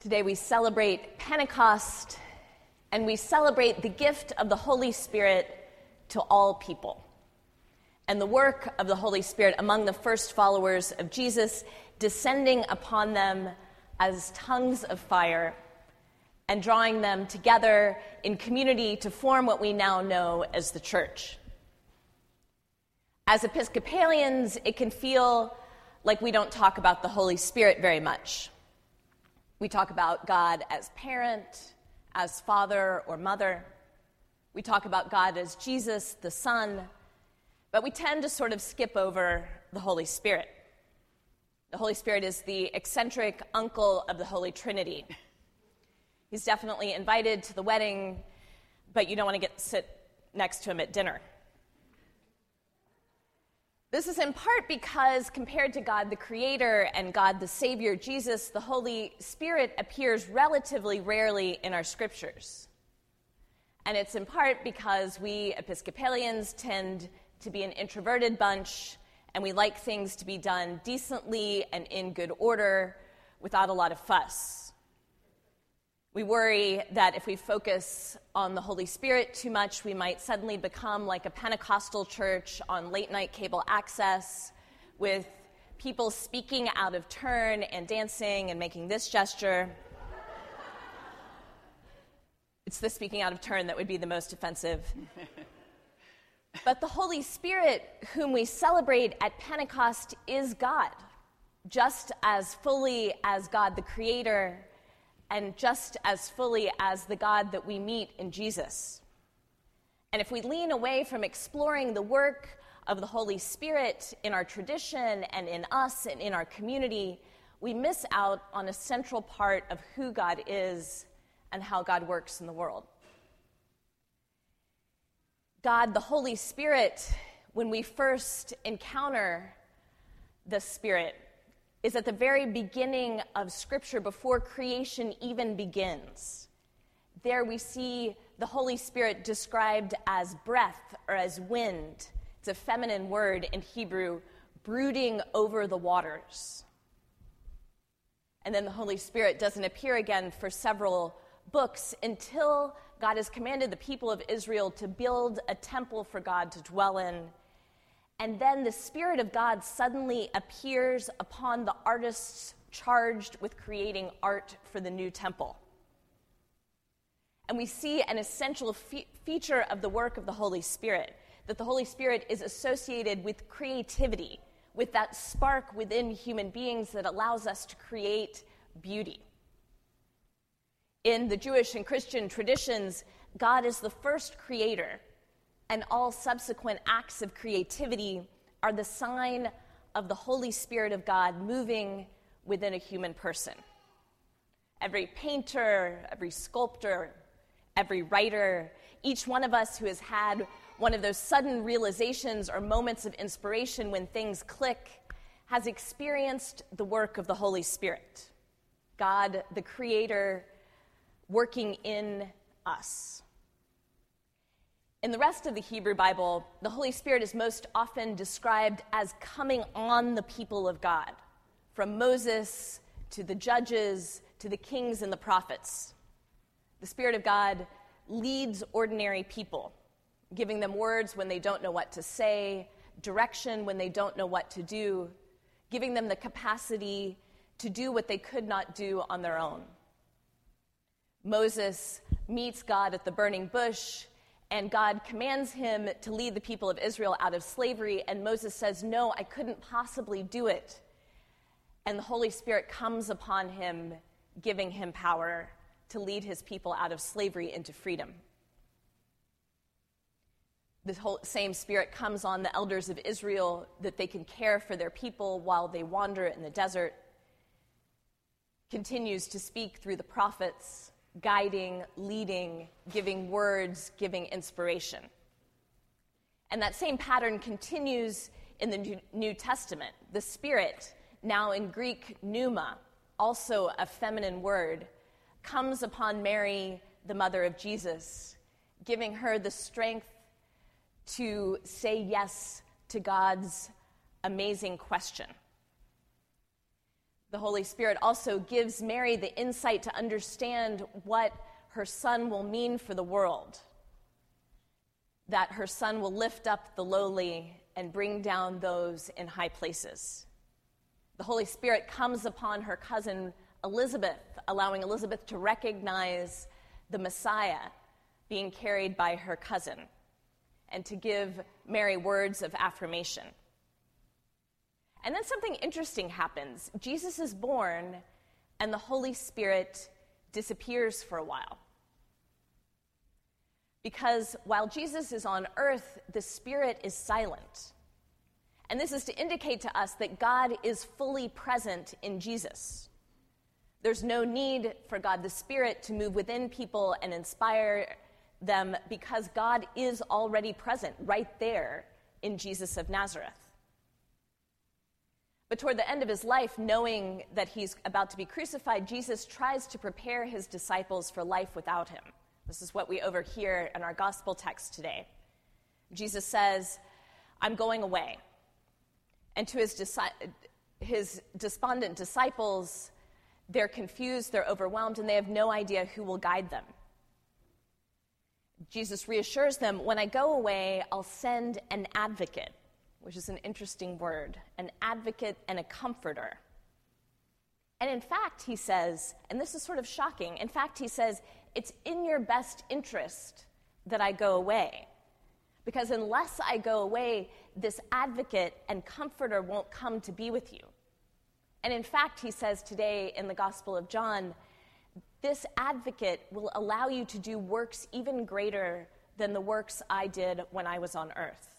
Today we celebrate Pentecost and we celebrate the gift of the Holy Spirit to all people and the work of the Holy Spirit among the first followers of Jesus, descending upon them as tongues of fire and drawing them together in community to form what we now know as the church. As Episcopalians, it can feel like we don't talk about the Holy Spirit very much. We talk about God as parent, as father or mother. We talk about God as Jesus, the Son, but we tend to sort of skip over the Holy Spirit. The Holy Spirit is the eccentric uncle of the Holy Trinity. He's definitely invited to the wedding, but you don't want to get sit next to him at dinner. This is in part because, compared to God the Creator and God the Savior, Jesus, the Holy Spirit, appears relatively rarely in our scriptures. And it's in part because we Episcopalians tend to be an introverted bunch and we like things to be done decently and in good order without a lot of fuss. We worry that if we focus on the Holy Spirit too much, we might suddenly become like a Pentecostal church on late night cable access with people speaking out of turn and dancing and making this gesture. it's the speaking out of turn that would be the most offensive. but the Holy Spirit, whom we celebrate at Pentecost, is God, just as fully as God the Creator and just as fully as the God that we meet in Jesus. And if we lean away from exploring the work of the Holy Spirit in our tradition and in us and in our community, we miss out on a central part of who God is and how God works in the world. God, the Holy Spirit, when we first encounter the Spirit, is at the very beginning of Scripture, before creation even begins. There we see the Holy Spirit described as breath or as wind. It's a feminine word in Hebrew, brooding over the waters. And then the Holy Spirit doesn't appear again for several books until God has commanded the people of Israel to build a temple for God to dwell in and then the Spirit of God suddenly appears upon the artists charged with creating art for the new temple. And we see an essential fe- feature of the work of the Holy Spirit that the Holy Spirit is associated with creativity, with that spark within human beings that allows us to create beauty. In the Jewish and Christian traditions, God is the first creator and all subsequent acts of creativity are the sign of the Holy Spirit of God moving within a human person. Every painter, every sculptor, every writer, each one of us who has had one of those sudden realizations or moments of inspiration when things click has experienced the work of the Holy Spirit. God, the Creator, working in us. In the rest of the Hebrew Bible, the Holy Spirit is most often described as coming on the people of God, from Moses to the judges to the kings and the prophets. The Spirit of God leads ordinary people, giving them words when they don't know what to say, direction when they don't know what to do, giving them the capacity to do what they could not do on their own. Moses meets God at the burning bush and God commands him to lead the people of Israel out of slavery, and Moses says, No, I couldn't possibly do it. And the Holy Spirit comes upon him, giving him power to lead his people out of slavery into freedom. The whole, same Spirit comes on the elders of Israel that they can care for their people while they wander in the desert, continues to speak through the prophets guiding, leading, giving words, giving inspiration. And that same pattern continues in the New Testament. The Spirit, now in Greek pneuma, also a feminine word, comes upon Mary, the mother of Jesus, giving her the strength to say yes to God's amazing question. The Holy Spirit also gives Mary the insight to understand what her son will mean for the world. That her son will lift up the lowly and bring down those in high places. The Holy Spirit comes upon her cousin Elizabeth, allowing Elizabeth to recognize the Messiah being carried by her cousin and to give Mary words of affirmation. And then something interesting happens. Jesus is born, and the Holy Spirit disappears for a while. Because while Jesus is on earth, the Spirit is silent. And this is to indicate to us that God is fully present in Jesus. There's no need for God the Spirit to move within people and inspire them because God is already present right there in Jesus of Nazareth. But toward the end of his life, knowing that he's about to be crucified, Jesus tries to prepare his disciples for life without him. This is what we overhear in our gospel text today. Jesus says, I'm going away. And to his, his despondent disciples, they're confused, they're overwhelmed, and they have no idea who will guide them. Jesus reassures them, When I go away, I'll send an advocate which is an interesting word, an advocate and a comforter. And in fact, he says, and this is sort of shocking, in fact, he says, it's in your best interest that I go away. Because unless I go away, this advocate and comforter won't come to be with you. And in fact, he says today in the Gospel of John, this advocate will allow you to do works even greater than the works I did when I was on earth.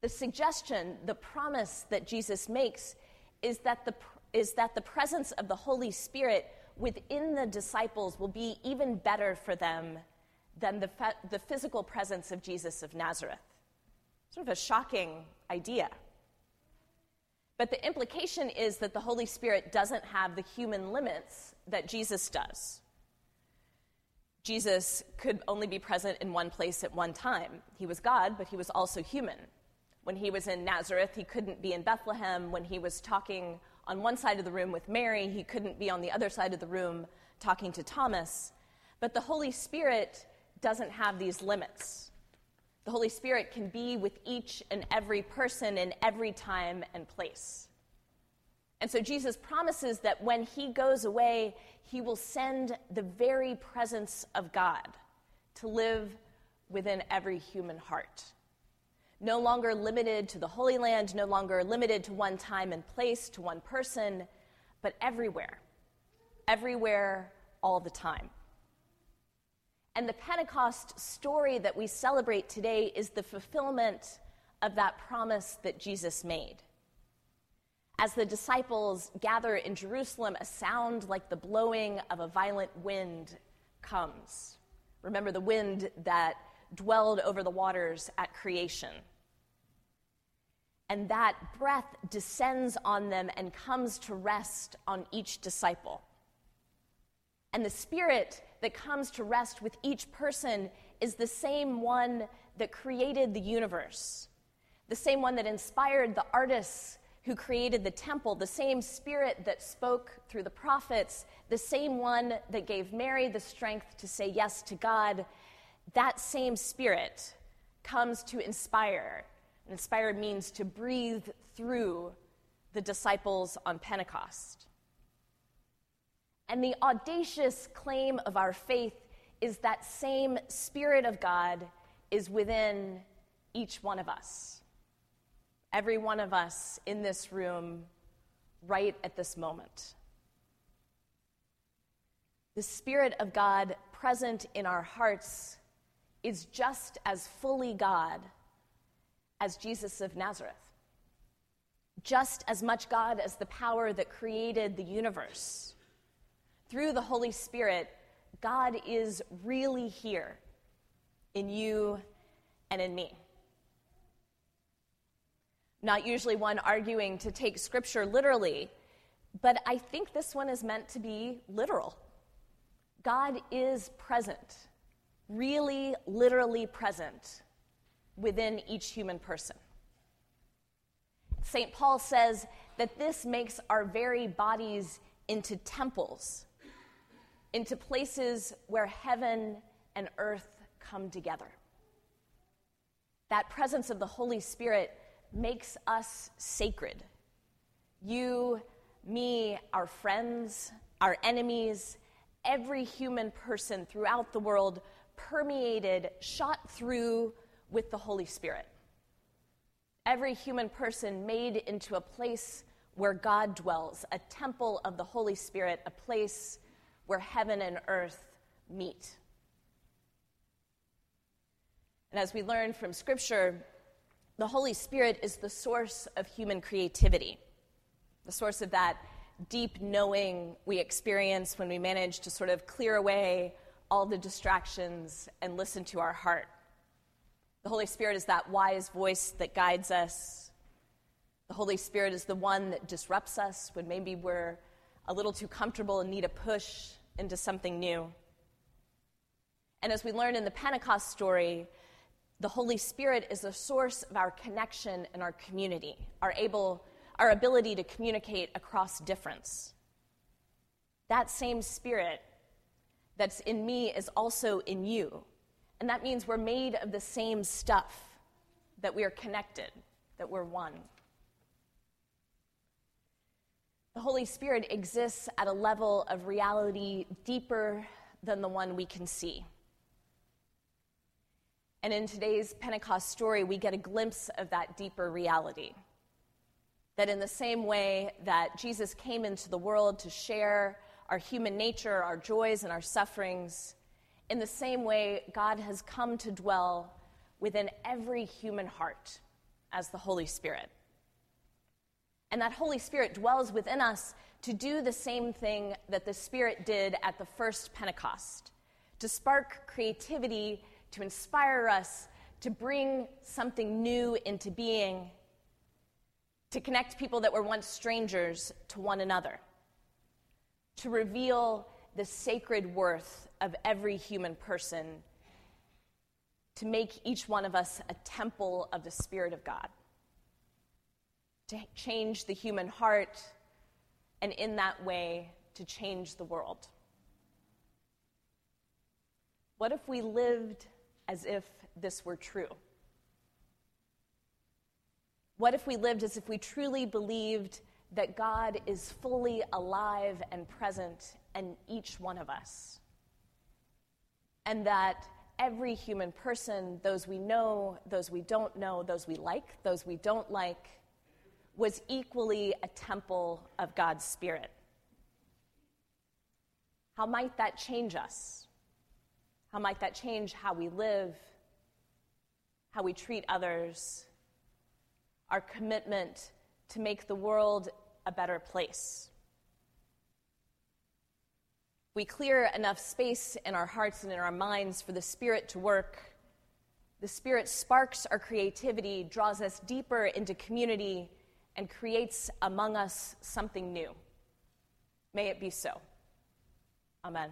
The suggestion, the promise that Jesus makes is that the, is that the presence of the Holy Spirit within the disciples will be even better for them than the, the physical presence of Jesus of Nazareth. Sort of a shocking idea. But the implication is that the Holy Spirit doesn't have the human limits that Jesus does. Jesus could only be present in one place at one time. He was God, but he was also human. When he was in Nazareth, he couldn't be in Bethlehem. When he was talking on one side of the room with Mary, he couldn't be on the other side of the room talking to Thomas. But the Holy Spirit doesn't have these limits. The Holy Spirit can be with each and every person in every time and place. And so Jesus promises that when he goes away, he will send the very presence of God to live within every human heart no longer limited to the Holy Land, no longer limited to one time and place, to one person, but everywhere. Everywhere, all the time. And the Pentecost story that we celebrate today is the fulfillment of that promise that Jesus made. As the disciples gather in Jerusalem, a sound like the blowing of a violent wind comes. Remember the wind that dwelled over the waters at creation. And that breath descends on them and comes to rest on each disciple. And the spirit that comes to rest with each person is the same one that created the universe, the same one that inspired the artists who created the temple, the same spirit that spoke through the prophets, the same one that gave Mary the strength to say yes to God that same spirit comes to inspire. And Inspire means to breathe through the disciples on Pentecost. And the audacious claim of our faith is that same Spirit of God is within each one of us. Every one of us in this room, right at this moment. The Spirit of God present in our hearts is just as fully God as Jesus of Nazareth. Just as much God as the power that created the universe. Through the Holy Spirit, God is really here in you and in me. Not usually one arguing to take scripture literally, but I think this one is meant to be literal. God is present really literally present within each human person. St. Paul says that this makes our very bodies into temples, into places where heaven and earth come together. That presence of the Holy Spirit makes us sacred. You, me, our friends, our enemies, every human person throughout the world permeated, shot through with the Holy Spirit. Every human person made into a place where God dwells, a temple of the Holy Spirit, a place where heaven and earth meet. And as we learn from Scripture, the Holy Spirit is the source of human creativity, the source of that deep knowing we experience when we manage to sort of clear away all the distractions and listen to our heart. The Holy Spirit is that wise voice that guides us. The Holy Spirit is the one that disrupts us when maybe we're a little too comfortable and need a push into something new. And as we learn in the Pentecost story, the Holy Spirit is the source of our connection and our community, our, able, our ability to communicate across difference. That same Spirit that's in me is also in you. And that means we're made of the same stuff, that we are connected, that we're one. The Holy Spirit exists at a level of reality deeper than the one we can see. And in today's Pentecost story, we get a glimpse of that deeper reality. That in the same way that Jesus came into the world to share our human nature, our joys, and our sufferings, in the same way, God has come to dwell within every human heart as the Holy Spirit. And that Holy Spirit dwells within us to do the same thing that the Spirit did at the first Pentecost to spark creativity, to inspire us, to bring something new into being, to connect people that were once strangers to one another to reveal the sacred worth of every human person, to make each one of us a temple of the Spirit of God, to change the human heart, and in that way, to change the world. What if we lived as if this were true? What if we lived as if we truly believed that God is fully alive and present in each one of us. And that every human person, those we know, those we don't know, those we like, those we don't like, was equally a temple of God's Spirit. How might that change us? How might that change how we live, how we treat others, our commitment to make the world a better place. We clear enough space in our hearts and in our minds for the Spirit to work. The Spirit sparks our creativity, draws us deeper into community, and creates among us something new. May it be so. Amen.